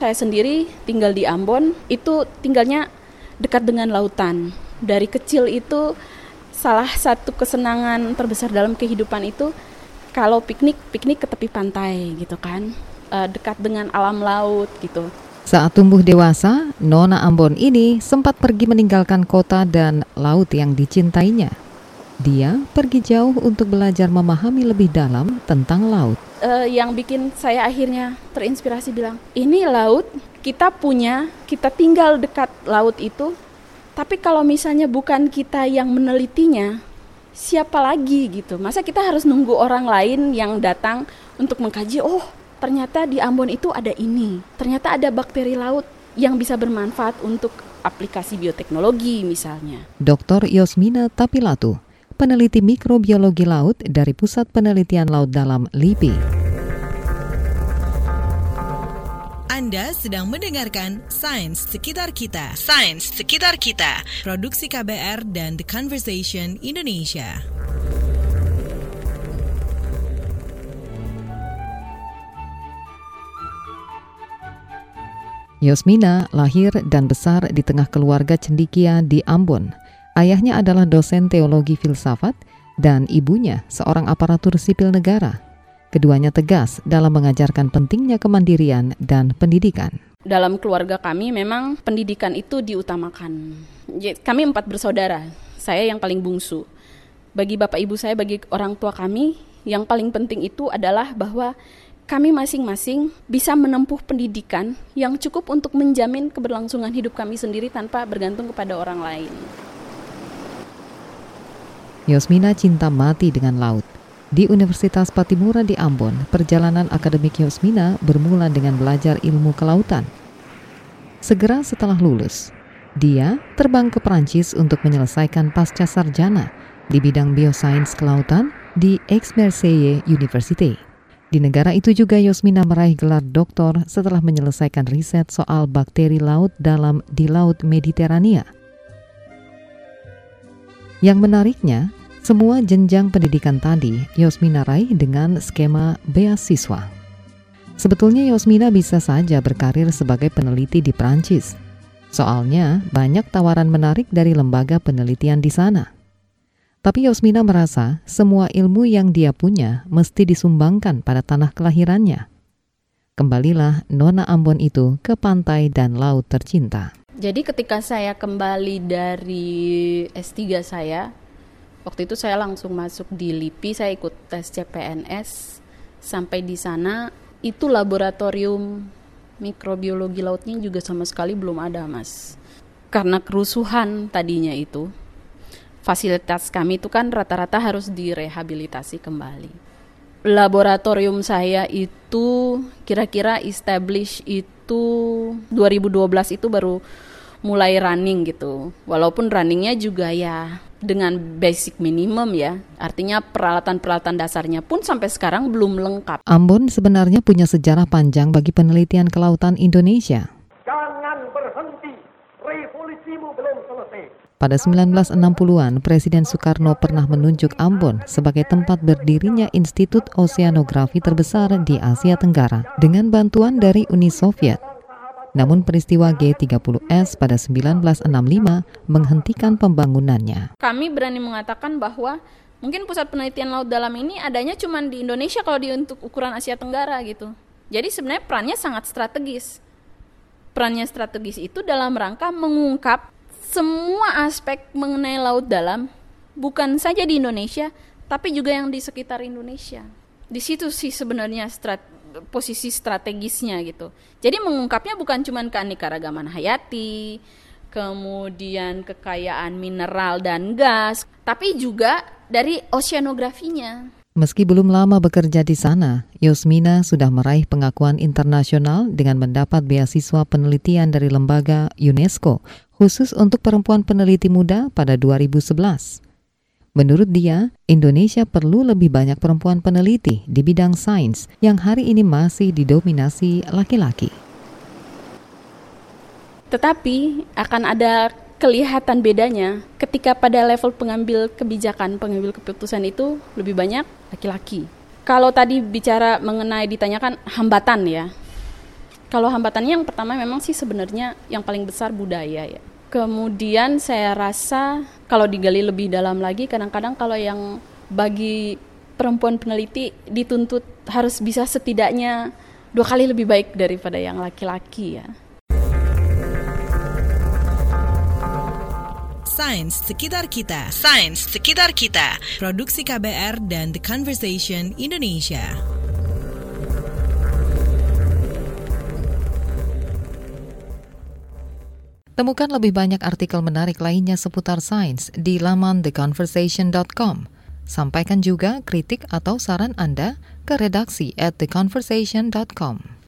Saya sendiri tinggal di Ambon, itu tinggalnya dekat dengan lautan. Dari kecil itu salah satu kesenangan terbesar dalam kehidupan itu kalau piknik, piknik ke tepi pantai gitu kan. Uh, dekat dengan alam laut gitu. Saat tumbuh dewasa, Nona Ambon ini sempat pergi meninggalkan kota dan laut yang dicintainya. Dia pergi jauh untuk belajar memahami lebih dalam tentang laut uh, yang bikin saya akhirnya terinspirasi bilang, ini laut kita punya, kita tinggal dekat laut itu, tapi kalau misalnya bukan kita yang menelitinya, siapa lagi gitu? Masa kita harus nunggu orang lain yang datang untuk mengkaji, oh ternyata di Ambon itu ada ini, ternyata ada bakteri laut yang bisa bermanfaat untuk aplikasi bioteknologi misalnya. Dr. Yosmina Tapilatu peneliti mikrobiologi laut dari Pusat Penelitian Laut Dalam LIPI. Anda sedang mendengarkan Sains Sekitar Kita. Sains Sekitar Kita. Produksi KBR dan The Conversation Indonesia. Yosmina lahir dan besar di tengah keluarga cendikia di Ambon, Ayahnya adalah dosen teologi filsafat dan ibunya seorang aparatur sipil negara. Keduanya tegas dalam mengajarkan pentingnya kemandirian dan pendidikan. Dalam keluarga kami memang pendidikan itu diutamakan. Kami empat bersaudara, saya yang paling bungsu. Bagi bapak ibu saya, bagi orang tua kami, yang paling penting itu adalah bahwa kami masing-masing bisa menempuh pendidikan yang cukup untuk menjamin keberlangsungan hidup kami sendiri tanpa bergantung kepada orang lain. Yosmina cinta mati dengan laut. Di Universitas Patimura di Ambon, perjalanan akademik Yosmina bermula dengan belajar ilmu kelautan. Segera setelah lulus, dia terbang ke Perancis untuk menyelesaikan pasca sarjana di bidang biosains kelautan di Aix-Marseille University. Di negara itu juga Yosmina meraih gelar doktor setelah menyelesaikan riset soal bakteri laut dalam di Laut Mediterania. Yang menariknya, semua jenjang pendidikan tadi Yosmina raih dengan skema beasiswa. Sebetulnya Yosmina bisa saja berkarir sebagai peneliti di Prancis. Soalnya banyak tawaran menarik dari lembaga penelitian di sana. Tapi Yosmina merasa semua ilmu yang dia punya mesti disumbangkan pada tanah kelahirannya. Kembalilah Nona Ambon itu ke pantai dan laut tercinta. Jadi ketika saya kembali dari S3 saya, waktu itu saya langsung masuk di LIPI saya ikut tes CPNS sampai di sana itu laboratorium mikrobiologi lautnya juga sama sekali belum ada mas. Karena kerusuhan tadinya itu fasilitas kami itu kan rata-rata harus direhabilitasi kembali. Laboratorium saya itu kira-kira establish itu 2012 itu baru mulai running gitu walaupun runningnya juga ya dengan basic minimum ya. Artinya peralatan-peralatan dasarnya pun sampai sekarang belum lengkap. Ambon sebenarnya punya sejarah panjang bagi penelitian kelautan Indonesia. Jangan berhenti, revolusimu belum selesai. Pada 1960-an, Presiden Soekarno pernah menunjuk Ambon sebagai tempat berdirinya Institut Oseanografi terbesar di Asia Tenggara dengan bantuan dari Uni Soviet. Namun peristiwa G30S pada 1965 menghentikan pembangunannya. Kami berani mengatakan bahwa mungkin pusat penelitian laut dalam ini adanya cuma di Indonesia kalau di untuk ukuran Asia Tenggara gitu. Jadi sebenarnya perannya sangat strategis. Perannya strategis itu dalam rangka mengungkap semua aspek mengenai laut dalam bukan saja di Indonesia tapi juga yang di sekitar Indonesia. Di situ sih sebenarnya strat posisi strategisnya gitu. Jadi mengungkapnya bukan cuma keanekaragaman hayati, kemudian kekayaan mineral dan gas, tapi juga dari oceanografinya. Meski belum lama bekerja di sana, Yosmina sudah meraih pengakuan internasional dengan mendapat beasiswa penelitian dari lembaga UNESCO khusus untuk perempuan peneliti muda pada 2011. Menurut dia, Indonesia perlu lebih banyak perempuan peneliti di bidang sains yang hari ini masih didominasi laki-laki. Tetapi akan ada kelihatan bedanya ketika pada level pengambil kebijakan, pengambil keputusan itu lebih banyak laki-laki. Kalau tadi bicara mengenai ditanyakan hambatan ya, Kalau hambatannya yang pertama memang sih sebenarnya yang paling besar budaya ya. Kemudian saya rasa kalau digali lebih dalam lagi kadang-kadang kalau yang bagi perempuan peneliti dituntut harus bisa setidaknya dua kali lebih baik daripada yang laki-laki ya. Sains sekitar kita. Sains sekitar kita. Produksi KBR dan The Conversation Indonesia. Temukan lebih banyak artikel menarik lainnya seputar sains di laman theconversation.com. Sampaikan juga kritik atau saran Anda ke redaksi at theconversation.com.